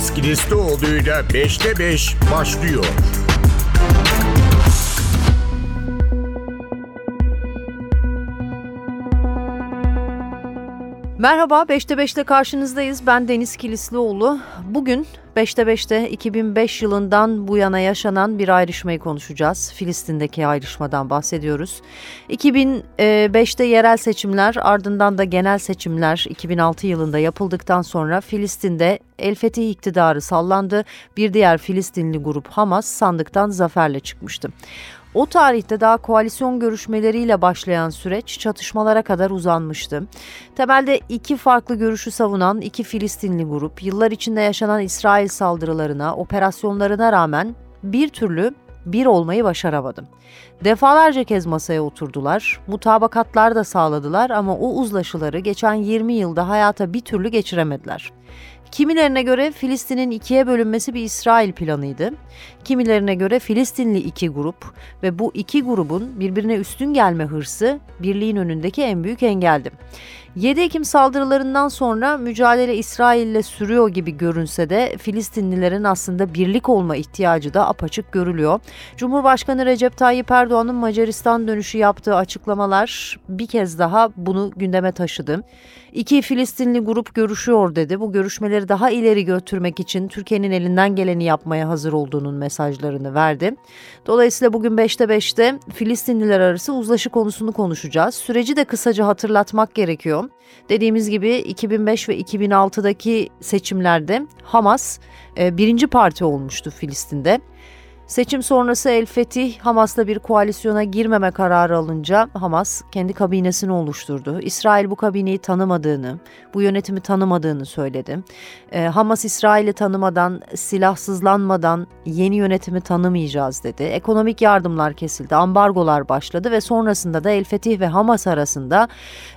Deniz Kilislioğlu'yla 5'te 5 başlıyor. Merhaba 5'te 5'te karşınızdayız. Ben Deniz Kilislioğlu. Bugün 5'te 5'te 2005 yılından bu yana yaşanan bir ayrışmayı konuşacağız. Filistin'deki ayrışmadan bahsediyoruz. 2005'te yerel seçimler ardından da genel seçimler 2006 yılında yapıldıktan sonra Filistin'de El Fetih iktidarı sallandı. Bir diğer Filistinli grup Hamas sandıktan zaferle çıkmıştı. O tarihte daha koalisyon görüşmeleriyle başlayan süreç çatışmalara kadar uzanmıştı. Temelde iki farklı görüşü savunan iki Filistinli grup yıllar içinde yaşanan İsrail saldırılarına, operasyonlarına rağmen bir türlü bir olmayı başaramadı. Defalarca kez masaya oturdular, mutabakatlar da sağladılar ama o uzlaşıları geçen 20 yılda hayata bir türlü geçiremediler. Kimilerine göre Filistin'in ikiye bölünmesi bir İsrail planıydı. Kimilerine göre Filistinli iki grup ve bu iki grubun birbirine üstün gelme hırsı birliğin önündeki en büyük engeldi. 7 Ekim saldırılarından sonra mücadele İsrail ile sürüyor gibi görünse de Filistinlilerin aslında birlik olma ihtiyacı da apaçık görülüyor. Cumhurbaşkanı Recep Tayyip Erdoğan'ın Macaristan dönüşü yaptığı açıklamalar bir kez daha bunu gündeme taşıdı. İki Filistinli grup görüşüyor dedi. Bu görüşmeleri daha ileri götürmek için Türkiye'nin elinden geleni yapmaya hazır olduğunun mesajlarını verdi. Dolayısıyla bugün 5'te 5'te Filistinliler arası uzlaşı konusunu konuşacağız. Süreci de kısaca hatırlatmak gerekiyor. Dediğimiz gibi 2005 ve 2006'daki seçimlerde Hamas e, birinci parti olmuştu Filistin'de. Seçim sonrası El Fetih Hamas'la bir koalisyona girmeme kararı alınca Hamas kendi kabinesini oluşturdu. İsrail bu kabineyi tanımadığını, bu yönetimi tanımadığını söyledi. Ee, Hamas İsrail'i tanımadan, silahsızlanmadan yeni yönetimi tanımayacağız dedi. Ekonomik yardımlar kesildi, ambargolar başladı ve sonrasında da El Fetih ve Hamas arasında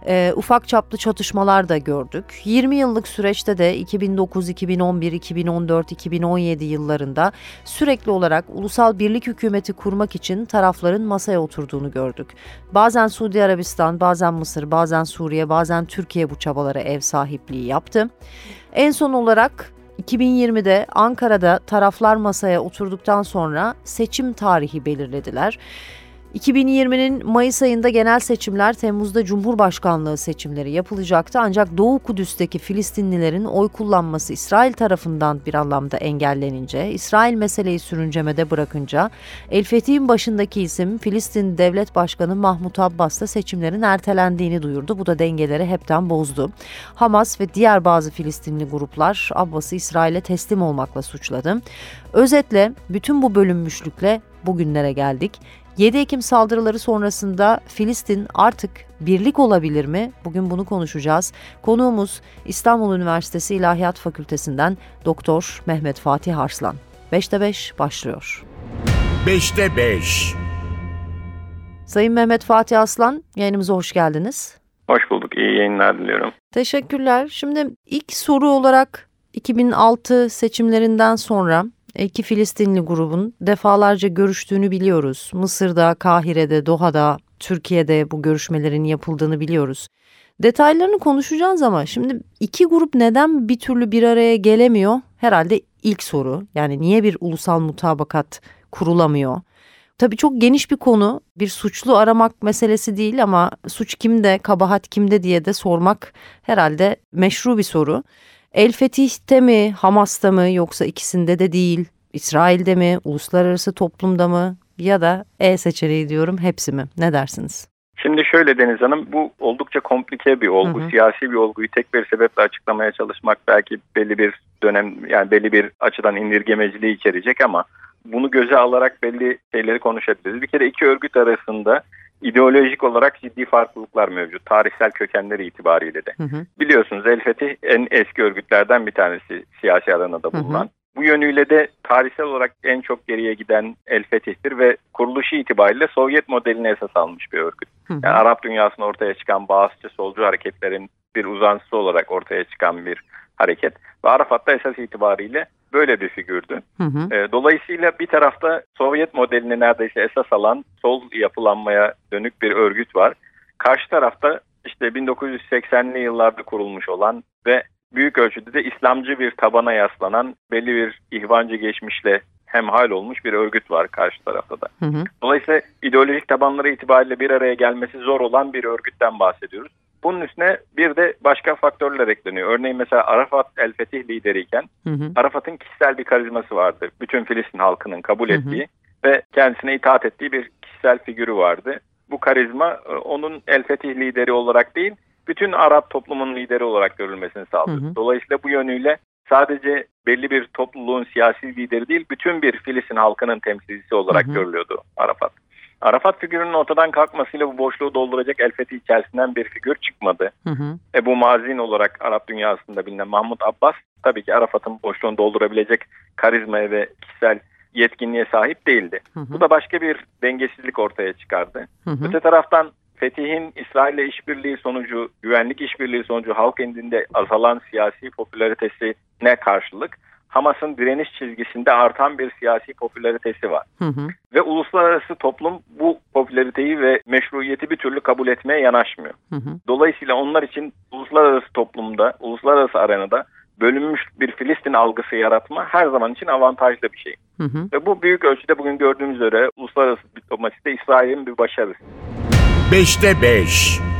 e, ufak çaplı çatışmalar da gördük. 20 yıllık süreçte de 2009, 2011, 2014, 2017 yıllarında sürekli olarak ulusal birlik hükümeti kurmak için tarafların masaya oturduğunu gördük. Bazen Suudi Arabistan, bazen Mısır, bazen Suriye, bazen Türkiye bu çabalara ev sahipliği yaptı. En son olarak 2020'de Ankara'da taraflar masaya oturduktan sonra seçim tarihi belirlediler. 2020'nin Mayıs ayında genel seçimler, Temmuz'da Cumhurbaşkanlığı seçimleri yapılacaktı. Ancak Doğu Kudüs'teki Filistinlilerin oy kullanması İsrail tarafından bir anlamda engellenince, İsrail meseleyi sürüncemede bırakınca, El Fetih'in başındaki isim Filistin Devlet Başkanı Mahmut Abbas da seçimlerin ertelendiğini duyurdu. Bu da dengeleri hepten bozdu. Hamas ve diğer bazı Filistinli gruplar Abbas'ı İsrail'e teslim olmakla suçladı. Özetle bütün bu bölünmüşlükle bugünlere geldik. 7 Ekim saldırıları sonrasında Filistin artık birlik olabilir mi? Bugün bunu konuşacağız. Konuğumuz İstanbul Üniversitesi İlahiyat Fakültesinden Doktor Mehmet Fatih Arslan. 5'te 5 başlıyor. 5'te 5 Sayın Mehmet Fatih Aslan yayınımıza hoş geldiniz. Hoş bulduk. İyi yayınlar diliyorum. Teşekkürler. Şimdi ilk soru olarak 2006 seçimlerinden sonra iki Filistinli grubun defalarca görüştüğünü biliyoruz. Mısır'da, Kahire'de, Doha'da, Türkiye'de bu görüşmelerin yapıldığını biliyoruz. Detaylarını konuşacağız ama şimdi iki grup neden bir türlü bir araya gelemiyor? Herhalde ilk soru. Yani niye bir ulusal mutabakat kurulamıyor? Tabii çok geniş bir konu. Bir suçlu aramak meselesi değil ama suç kimde, kabahat kimde diye de sormak herhalde meşru bir soru. El Fetih'te mi, Hamas'ta mı yoksa ikisinde de değil, İsrail'de mi, uluslararası toplumda mı ya da E seçeneği diyorum hepsi mi? Ne dersiniz? Şimdi şöyle Deniz Hanım bu oldukça komplike bir olgu. Hı hı. Siyasi bir olguyu tek bir sebeple açıklamaya çalışmak belki belli bir dönem yani belli bir açıdan indirgemeciliği içerecek ama bunu göze alarak belli şeyleri konuşabiliriz. Bir kere iki örgüt arasında ideolojik olarak ciddi farklılıklar mevcut. Tarihsel kökenleri itibariyle de. Hı hı. Biliyorsunuz El Fetih en eski örgütlerden bir tanesi siyasi alanında bulunan. Hı hı. Bu yönüyle de tarihsel olarak en çok geriye giden El Fetih'tir ve kuruluşu itibariyle Sovyet modelini esas almış bir örgüt. Hı hı. Yani Arap dünyasında ortaya çıkan bağımsızcı solcu hareketlerin bir uzantısı olarak ortaya çıkan bir hareket. Ve Arafat da esas itibariyle böyle bir figürdü. Hı hı. E, dolayısıyla bir tarafta Sovyet modelini neredeyse esas alan sol yapılanmaya dönük bir örgüt var. Karşı tarafta işte 1980'li yıllarda kurulmuş olan ve büyük ölçüde de İslamcı bir tabana yaslanan belli bir ihvancı geçmişle hemhal olmuş bir örgüt var karşı tarafta da. Hı hı. Dolayısıyla ideolojik tabanları itibariyle bir araya gelmesi zor olan bir örgütten bahsediyoruz. Bunun üstüne bir de başka faktörler ekleniyor. Örneğin mesela Arafat El Fetih lideriyken Arafat'ın kişisel bir karizması vardı. Bütün Filistin halkının kabul ettiği hı hı. ve kendisine itaat ettiği bir kişisel figürü vardı. Bu karizma e, onun El Fetih lideri olarak değil, bütün Arap toplumunun lideri olarak görülmesini sağladı. Hı hı. Dolayısıyla bu yönüyle sadece belli bir topluluğun siyasi lideri değil, bütün bir Filistin halkının temsilcisi olarak hı hı. görülüyordu Arafat. Arafat figürünün ortadan kalkmasıyla bu boşluğu dolduracak El Fethi içerisinden bir figür çıkmadı. Hı hı. Ebu Mazin olarak Arap dünyasında bilinen Mahmut Abbas tabii ki Arafat'ın boşluğunu doldurabilecek karizmaya ve kişisel yetkinliğe sahip değildi. Hı hı. Bu da başka bir dengesizlik ortaya çıkardı. Hı hı. Öte taraftan Fetih'in İsrail ile işbirliği sonucu, güvenlik işbirliği sonucu halk indinde azalan siyasi popülaritesi ne karşılık Hamas'ın direniş çizgisinde artan bir siyasi popülaritesi var. Hı hı. Ve uluslararası toplum bu popülariteyi ve meşruiyeti bir türlü kabul etmeye yanaşmıyor. Hı hı. Dolayısıyla onlar için uluslararası toplumda, uluslararası arenada bölünmüş bir Filistin algısı yaratma her zaman için avantajlı bir şey. Hı hı. Ve bu büyük ölçüde bugün gördüğümüz üzere uluslararası diplomaside İsrail'in bir başarısı. 5'te 5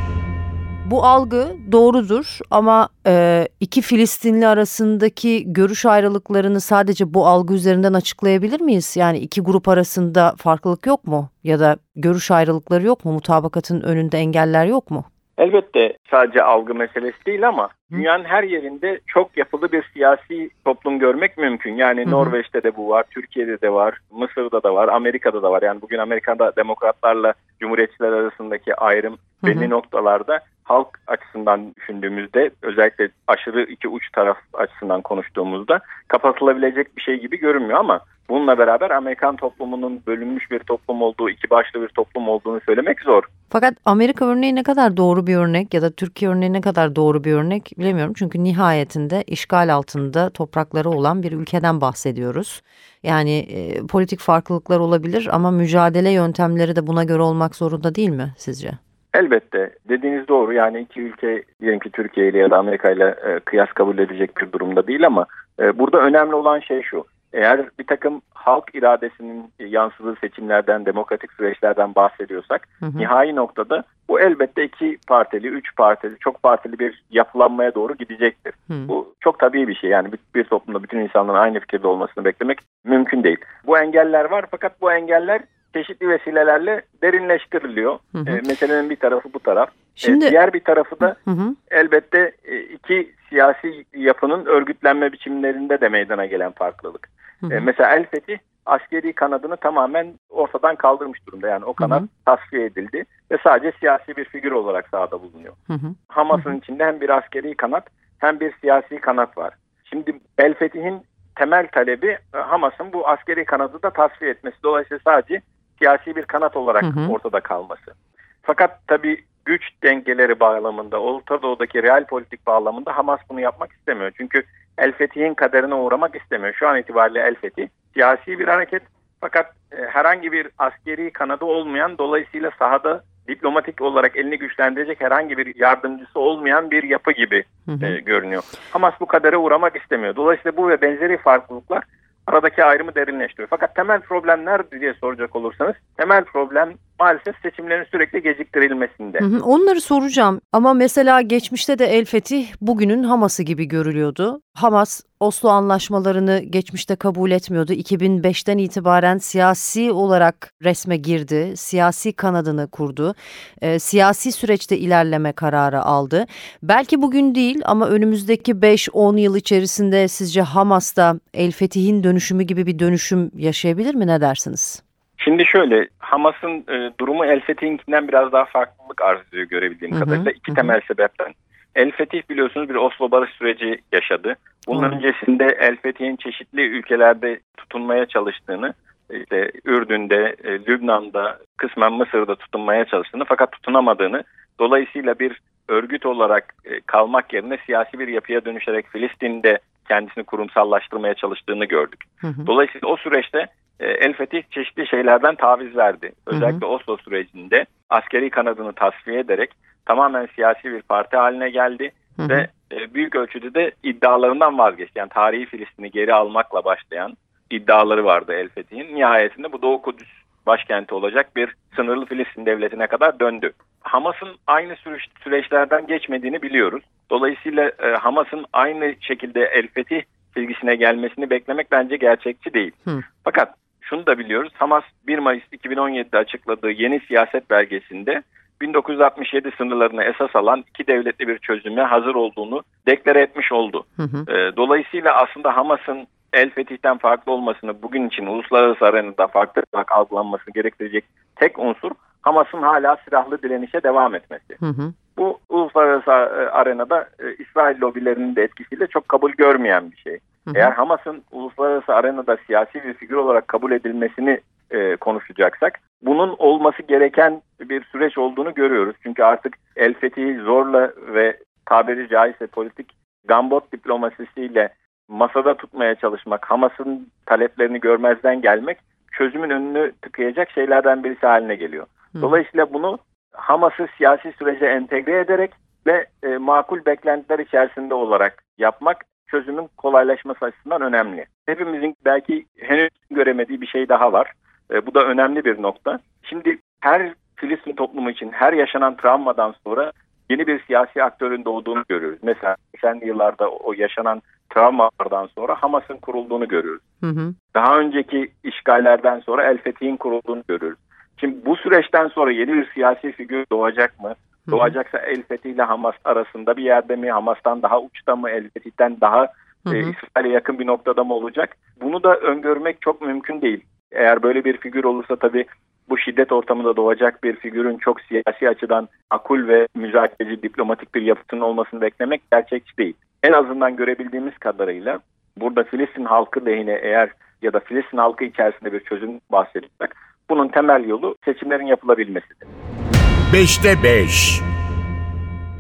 bu algı doğrudur ama e, iki Filistinli arasındaki görüş ayrılıklarını sadece bu algı üzerinden açıklayabilir miyiz? Yani iki grup arasında farklılık yok mu? Ya da görüş ayrılıkları yok mu? Mutabakatın önünde engeller yok mu? Elbette sadece algı meselesi değil ama dünyanın her yerinde çok yapılı bir siyasi toplum görmek mümkün. Yani Hı-hı. Norveç'te de bu var, Türkiye'de de var, Mısır'da da var, Amerika'da da var. Yani bugün Amerika'da demokratlarla cumhuriyetçiler arasındaki ayrım belli Hı-hı. noktalarda halk açısından düşündüğümüzde özellikle aşırı iki uç taraf açısından konuştuğumuzda kapatılabilecek bir şey gibi görünmüyor ama bununla beraber Amerikan toplumunun bölünmüş bir toplum olduğu, iki başlı bir toplum olduğunu söylemek zor. Fakat Amerika örneği ne kadar doğru bir örnek ya da Türkiye örneği ne kadar doğru bir örnek bilemiyorum. Çünkü nihayetinde işgal altında toprakları olan bir ülkeden bahsediyoruz. Yani e, politik farklılıklar olabilir ama mücadele yöntemleri de buna göre olmak zorunda değil mi sizce? Elbette dediğiniz doğru yani iki ülke diyelim ki Türkiye ile ya da Amerika ile e, kıyas kabul edilecek bir durumda değil ama e, burada önemli olan şey şu. Eğer bir takım halk iradesinin yansıdığı seçimlerden, demokratik süreçlerden bahsediyorsak hı hı. nihai noktada bu elbette iki partili, üç partili, çok partili bir yapılanmaya doğru gidecektir. Hı. Bu çok tabii bir şey. Yani bir, bir toplumda bütün insanların aynı fikirde olmasını beklemek mümkün değil. Bu engeller var fakat bu engeller çeşitli vesilelerle derinleştiriliyor. Hı hı. E, meselenin bir tarafı bu taraf. E, Şimdi, e, diğer bir tarafı da hı hı. elbette e, iki siyasi yapının örgütlenme biçimlerinde de meydana gelen farklılık. Hı hı. E, mesela El Fetih askeri kanadını tamamen ortadan kaldırmış durumda. Yani o kanat hı hı. tasfiye edildi ve sadece siyasi bir figür olarak sahada bulunuyor. Hamas'ın içinde hem bir askeri kanat hem bir siyasi kanat var. Şimdi El Fetih'in temel talebi e, Hamas'ın bu askeri kanadı da tasfiye etmesi. Dolayısıyla sadece siyasi bir kanat olarak hı hı. ortada kalması. Fakat tabii güç dengeleri bağlamında, Orta Doğu'daki real politik bağlamında Hamas bunu yapmak istemiyor. Çünkü El Fetih'in kaderine uğramak istemiyor. Şu an itibariyle El Fetih siyasi bir hareket fakat e, herhangi bir askeri kanadı olmayan dolayısıyla sahada diplomatik olarak elini güçlendirecek herhangi bir yardımcısı olmayan bir yapı gibi hı hı. E, görünüyor. Hamas bu kadere uğramak istemiyor. Dolayısıyla bu ve benzeri farklılıklar aradaki ayrımı derinleştiriyor. Fakat temel problem nerede diye soracak olursanız temel problem maalesef seçimlerin sürekli geciktirilmesinde. Hı hı, onları soracağım ama mesela geçmişte de El Fetih bugünün Hamas'ı gibi görülüyordu. Hamas Oslo anlaşmalarını geçmişte kabul etmiyordu. 2005'ten itibaren siyasi olarak resme girdi, siyasi kanadını kurdu, e, siyasi süreçte ilerleme kararı aldı. Belki bugün değil ama önümüzdeki 5-10 yıl içerisinde sizce Hamas'ta El Fetih'in dönüşümü gibi bir dönüşüm yaşayabilir mi ne dersiniz? Şimdi şöyle Hamas'ın e, durumu El Fetih'inkinden biraz daha farklılık arz ediyor görebildiğim hı hı, kadarıyla. iki hı. temel sebepten. El Fetih biliyorsunuz bir Oslo barış süreci yaşadı. Bunun hı. öncesinde El Fetih'in çeşitli ülkelerde tutunmaya çalıştığını, işte Ürdün'de, e, Lübnan'da, kısmen Mısır'da tutunmaya çalıştığını fakat tutunamadığını, dolayısıyla bir örgüt olarak e, kalmak yerine siyasi bir yapıya dönüşerek Filistin'de kendisini kurumsallaştırmaya çalıştığını gördük. Hı hı. Dolayısıyla o süreçte El Fetih çeşitli şeylerden taviz verdi. Özellikle hı hı. Oslo sürecinde askeri kanadını tasfiye ederek tamamen siyasi bir parti haline geldi hı hı. ve e, büyük ölçüde de iddialarından vazgeçti. Yani tarihi Filistin'i geri almakla başlayan iddiaları vardı El Fethi'nin. Nihayetinde bu Doğu Kudüs başkenti olacak bir sınırlı Filistin devletine kadar döndü. Hamas'ın aynı süreç, süreçlerden geçmediğini biliyoruz. Dolayısıyla e, Hamas'ın aynı şekilde El Fetih çizgisine gelmesini beklemek bence gerçekçi değil. Hı. Fakat şunu da biliyoruz. Hamas 1 Mayıs 2017'de açıkladığı yeni siyaset belgesinde 1967 sınırlarını esas alan iki devletli bir çözüme hazır olduğunu deklare etmiş oldu. Hı hı. E, dolayısıyla aslında Hamas'ın El Fetih'ten farklı olmasını bugün için uluslararası arenada farklı olarak algılanmasını gerektirecek tek unsur Hamas'ın hala silahlı direnişe devam etmesi. Hı hı. Bu uluslararası e, arenada e, İsrail lobilerinin de etkisiyle çok kabul görmeyen bir şey. Hı hı. Eğer Hamas'ın uluslararası arenada siyasi bir figür olarak kabul edilmesini e, konuşacaksak bunun olması gereken bir süreç olduğunu görüyoruz. Çünkü artık El Fethi'yi zorla ve tabiri caizse politik gambot diplomasisiyle masada tutmaya çalışmak, Hamas'ın taleplerini görmezden gelmek çözümün önünü tıkayacak şeylerden birisi haline geliyor. Dolayısıyla bunu Hamas'ı siyasi sürece entegre ederek ve e, makul beklentiler içerisinde olarak yapmak çözümün kolaylaşması açısından önemli. Hepimizin belki henüz göremediği bir şey daha var. E, bu da önemli bir nokta. Şimdi her Filistin toplumu için her yaşanan travmadan sonra yeni bir siyasi aktörün doğduğunu görüyoruz. Mesela 80'li yıllarda o yaşanan travmalardan sonra Hamas'ın kurulduğunu görüyoruz. Hı hı. Daha önceki işgallerden sonra El Fetih'in kurulduğunu görüyoruz. Şimdi bu süreçten sonra yeni bir siyasi figür doğacak mı? Doğacaksa El Fetih ile Hamas arasında bir yerde mi? Hamas'tan daha uçta mı? El Fetih'ten daha e, İsrail'e yakın bir noktada mı olacak? Bunu da öngörmek çok mümkün değil. Eğer böyle bir figür olursa tabii bu şiddet ortamında doğacak bir figürün çok siyasi açıdan akul ve müzakereci diplomatik bir yapıtının olmasını beklemek gerçekçi değil. En azından görebildiğimiz kadarıyla burada Filistin halkı lehine eğer ya da Filistin halkı içerisinde bir çözüm bahsediyorsak bunun temel yolu seçimlerin yapılabilmesidir. 5'te 5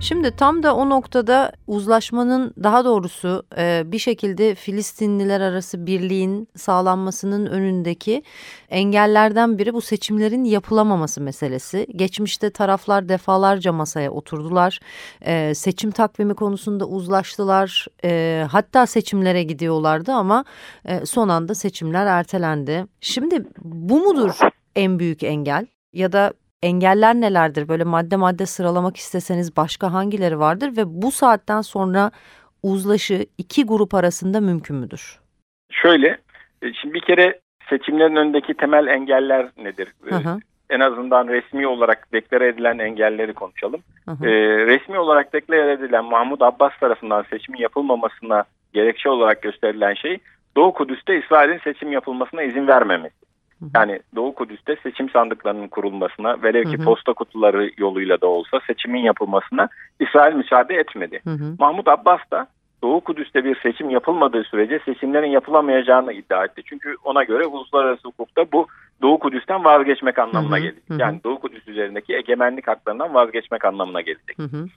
Şimdi tam da o noktada uzlaşmanın daha doğrusu e, bir şekilde Filistinliler arası birliğin sağlanmasının önündeki engellerden biri bu seçimlerin yapılamaması meselesi. Geçmişte taraflar defalarca masaya oturdular. E, seçim takvimi konusunda uzlaştılar. E, hatta seçimlere gidiyorlardı ama son anda seçimler ertelendi. Şimdi bu mudur en büyük engel? Ya da engeller nelerdir? Böyle madde madde sıralamak isteseniz başka hangileri vardır ve bu saatten sonra uzlaşı iki grup arasında mümkün müdür? Şöyle, e, şimdi bir kere seçimlerin önündeki temel engeller nedir? Hı hı. En azından resmi olarak deklare edilen engelleri konuşalım. Hı hı. Ee, resmi olarak deklare edilen Mahmut Abbas tarafından seçimin yapılmamasına gerekçe olarak gösterilen şey Doğu Kudüs'te İsrail'in seçim yapılmasına izin vermemesi. Yani Doğu Kudüs'te seçim sandıklarının kurulmasına velev ki hı hı. posta kutuları yoluyla da olsa seçimin yapılmasına İsrail müsaade etmedi. Hı hı. Mahmut Abbas da Doğu Kudüs'te bir seçim yapılmadığı sürece seçimlerin yapılamayacağını iddia etti. Çünkü ona göre uluslararası hukukta bu Doğu Kudüs'ten vazgeçmek anlamına gelecek. Yani Doğu Kudüs üzerindeki egemenlik haklarından vazgeçmek anlamına gelecek. Hı hı.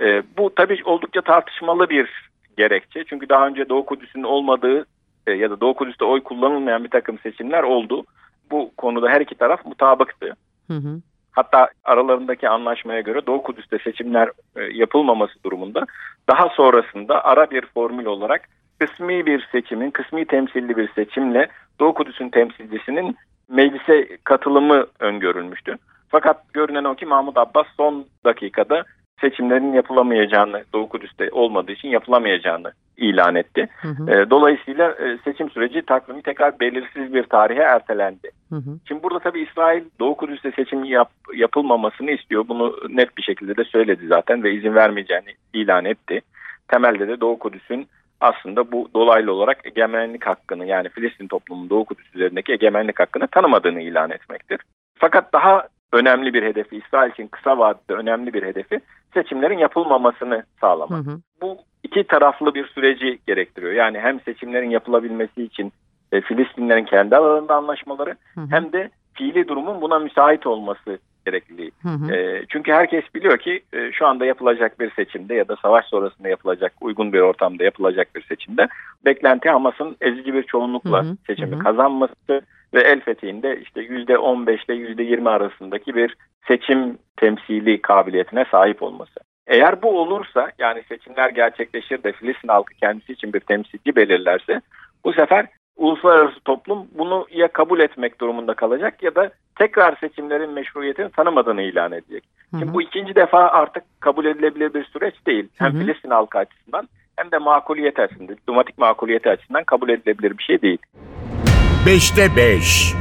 Ee, bu tabii oldukça tartışmalı bir gerekçe. Çünkü daha önce Doğu Kudüs'ün olmadığı e, ya da Doğu Kudüs'te oy kullanılmayan bir takım seçimler oldu bu konuda her iki taraf mutabıktı. Hı hı. Hatta aralarındaki anlaşmaya göre Doğu Kudüs'te seçimler e, yapılmaması durumunda daha sonrasında ara bir formül olarak kısmi bir seçimin, kısmi temsilli bir seçimle Doğu Kudüs'ün temsilcisinin meclise katılımı öngörülmüştü. Fakat görünen o ki Mahmut Abbas son dakikada seçimlerin yapılamayacağını, Doğu Kudüs'te olmadığı için yapılamayacağını ilan etti. Hı hı. E, dolayısıyla e, seçim süreci takvimi tekrar belirsiz bir tarihe ertelendi. Hı hı. Şimdi burada tabii İsrail Doğu Kudüs'te seçim yap, yapılmamasını istiyor. Bunu net bir şekilde de söyledi zaten ve izin vermeyeceğini ilan etti. Temelde de Doğu Kudüs'ün aslında bu dolaylı olarak egemenlik hakkını yani Filistin toplumunun Doğu Kudüs üzerindeki egemenlik hakkını tanımadığını ilan etmektir. Fakat daha önemli bir hedefi, İsrail için kısa vadede önemli bir hedefi seçimlerin yapılmamasını sağlamak. Hı hı. Bu iki taraflı bir süreci gerektiriyor. Yani hem seçimlerin yapılabilmesi için e, Filistinlerin kendi alanında anlaşmaları hı hı. hem de fiili durumun buna müsait olması gerekliliği. Hı hı. E, çünkü herkes biliyor ki e, şu anda yapılacak bir seçimde ya da savaş sonrasında yapılacak uygun bir ortamda yapılacak bir seçimde beklenti Hamas'ın ezici bir çoğunlukla hı hı. seçimi hı hı. kazanması ve El Fethi'nde işte %15 ile %20 arasındaki bir seçim temsili kabiliyetine sahip olması. Eğer bu olursa yani seçimler gerçekleşir de Filistin halkı kendisi için bir temsilci belirlerse bu sefer uluslararası toplum bunu ya kabul etmek durumunda kalacak ya da tekrar seçimlerin meşruiyetini tanımadığını ilan edecek. Hı hı. Şimdi bu ikinci defa artık kabul edilebilir bir süreç değil. Hem hı hı. Filistin halkı açısından hem de makuliyet açısından, diplomatik makuliyet açısından kabul edilebilir bir şey değil. 5'te 5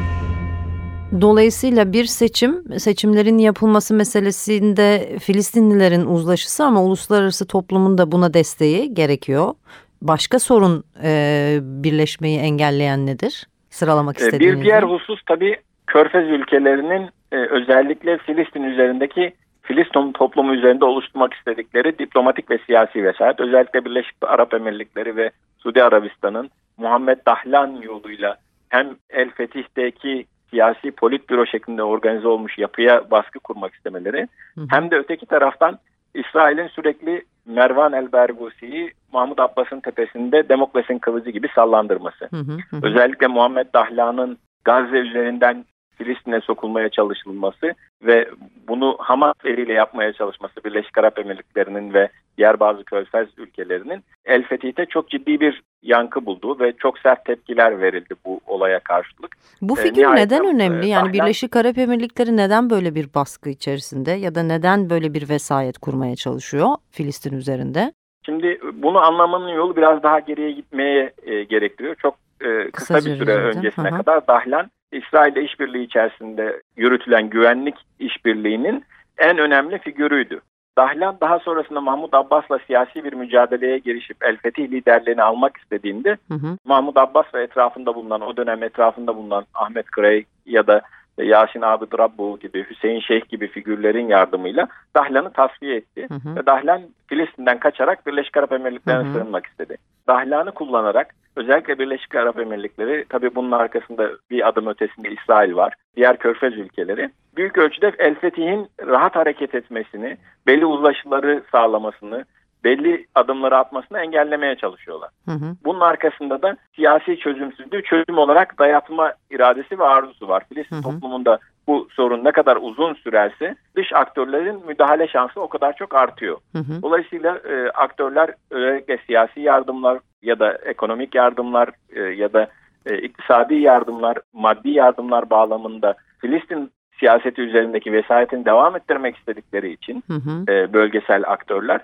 Dolayısıyla bir seçim, seçimlerin yapılması meselesinde Filistinlilerin uzlaşısı ama uluslararası toplumun da buna desteği gerekiyor. Başka sorun e, birleşmeyi engelleyen nedir? Sıralamak istediğiniz. Bir diğer husus tabii Körfez ülkelerinin e, özellikle Filistin üzerindeki Filistin toplumu üzerinde oluşturmak istedikleri diplomatik ve siyasi vesayet. Özellikle Birleşik Arap Emirlikleri ve Suudi Arabistan'ın Muhammed Dahlan yoluyla hem El Fetih'teki siyasi politbüro şeklinde organize olmuş yapıya baskı kurmak istemeleri hı hı. hem de öteki taraftan İsrail'in sürekli Mervan el Bergusi'yi Mahmut Abbas'ın tepesinde Demokles'in kılıcı gibi sallandırması. Hı hı hı. Özellikle Muhammed Dahlan'ın Gazze üzerinden Filistin'e sokulmaya çalışılması ve bunu Hamas eliyle yapmaya çalışması Birleşik Arap Emirlikleri'nin ve diğer bazı körfez ülkelerinin El Fetih'te çok ciddi bir yankı bulduğu ve çok sert tepkiler verildi bu olaya karşılık. Bu ee, fikir ee, neden önemli? E, yani Dahlan, Birleşik Arap Emirlikleri neden böyle bir baskı içerisinde ya da neden böyle bir vesayet kurmaya çalışıyor Filistin üzerinde? Şimdi bunu anlamanın yolu biraz daha geriye gitmeye e, gerektiriyor. Çok e, kısa, kısa bir süre öncesine Hı-hı. kadar Dahlan İsrail ile işbirliği içerisinde yürütülen güvenlik işbirliğinin en önemli figürüydü. Dahlan daha sonrasında Mahmut Abbas'la siyasi bir mücadeleye girişip El Fetih liderliğini almak istediğinde hı hı. Mahmut Abbas ve etrafında bulunan o dönem etrafında bulunan Ahmet Kırey ya da Yasin Abid Rabbu gibi, Hüseyin Şeyh gibi figürlerin yardımıyla Dahlan'ı tasfiye etti. Hı hı. Ve Dahlan Filistin'den kaçarak Birleşik Arap Emirlikleri'ne sığınmak istedi. Dahlan'ı kullanarak özellikle Birleşik Arap Emirlikleri, tabii bunun arkasında bir adım ötesinde İsrail var, diğer körfez ülkeleri, büyük ölçüde El Fetih'in rahat hareket etmesini, belli uzlaşıları sağlamasını, belli adımları atmasını engellemeye çalışıyorlar. Hı hı. Bunun arkasında da siyasi çözümsüzlüğü çözüm olarak dayatma iradesi ve arzusu var. Filistin hı hı. toplumunda bu sorun ne kadar uzun sürerse dış aktörlerin müdahale şansı o kadar çok artıyor. Hı hı. Dolayısıyla e, aktörler özellikle siyasi yardımlar ya da ekonomik yardımlar e, ya da e, iktisadi yardımlar, maddi yardımlar bağlamında Filistin siyaseti üzerindeki vesayetini devam ettirmek istedikleri için hı hı. E, bölgesel aktörler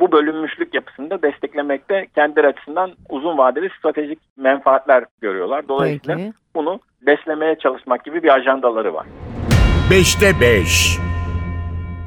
bu bölünmüşlük yapısında desteklemekte kendileri açısından uzun vadeli stratejik menfaatler görüyorlar. Dolayısıyla Peki. bunu beslemeye çalışmak gibi bir ajandaları var. 5'te 5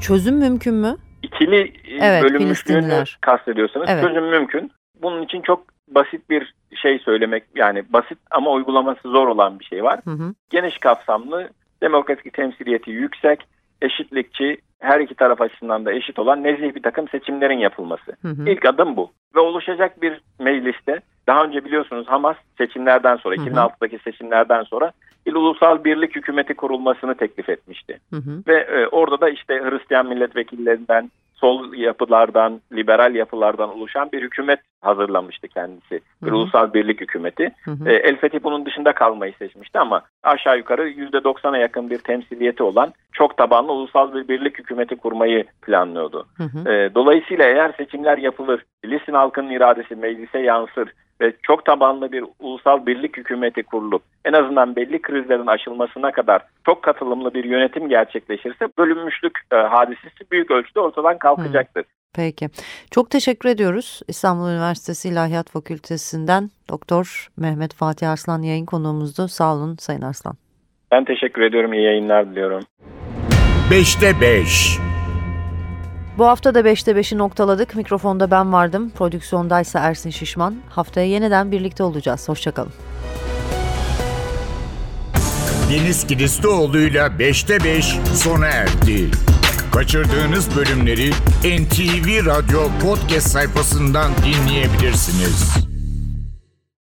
Çözüm mümkün mü? İkili e, evet, bölünmüşlüğünü kastediyorsanız evet. çözüm mümkün. Bunun için çok basit bir şey söylemek yani basit ama uygulaması zor olan bir şey var. Hı hı. Geniş kapsamlı, demokratik temsiliyeti yüksek, eşitlikçi, her iki taraf açısından da eşit olan nezih bir takım seçimlerin yapılması. Hı hı. İlk adım bu. Ve oluşacak bir mecliste daha önce biliyorsunuz Hamas seçimlerden sonra, hı hı. 2006'daki seçimlerden sonra bir ulusal birlik hükümeti kurulmasını teklif etmişti. Hı hı. Ve e, orada da işte Hristiyan milletvekillerinden, sol yapılardan, liberal yapılardan oluşan bir hükümet hazırlamıştı kendisi. Bir hı hı. ulusal birlik hükümeti. Hı hı. E, El Fethi bunun dışında kalmayı seçmişti ama aşağı yukarı %90'a yakın bir temsiliyeti olan çok tabanlı ulusal bir birlik hükümeti kurmayı planlıyordu. Hı hı. E, dolayısıyla eğer seçimler yapılır, Filistin halkının iradesi meclise yansır ve çok tabanlı bir ulusal birlik hükümeti kurulup en azından belli krizlerin aşılmasına kadar çok katılımlı bir yönetim gerçekleşirse bölünmüşlük e, hadisesi büyük ölçüde ortadan kalkacaktır. Hı. Peki. Çok teşekkür ediyoruz. İstanbul Üniversitesi İlahiyat Fakültesinden Doktor Mehmet Fatih Arslan yayın konuğumuzdu. Sağ olun Sayın Arslan. Ben teşekkür ediyorum. İyi yayınlar diliyorum. 5'te 5 bu hafta da 5'te 5'i noktaladık. Mikrofonda ben vardım. Prodüksiyondaysa Ersin Şişman. Haftaya yeniden birlikte olacağız. Hoşçakalın. Deniz Kilislioğlu'yla 5'te 5 sona erdi. Kaçırdığınız bölümleri NTV Radyo podcast sayfasından dinleyebilirsiniz.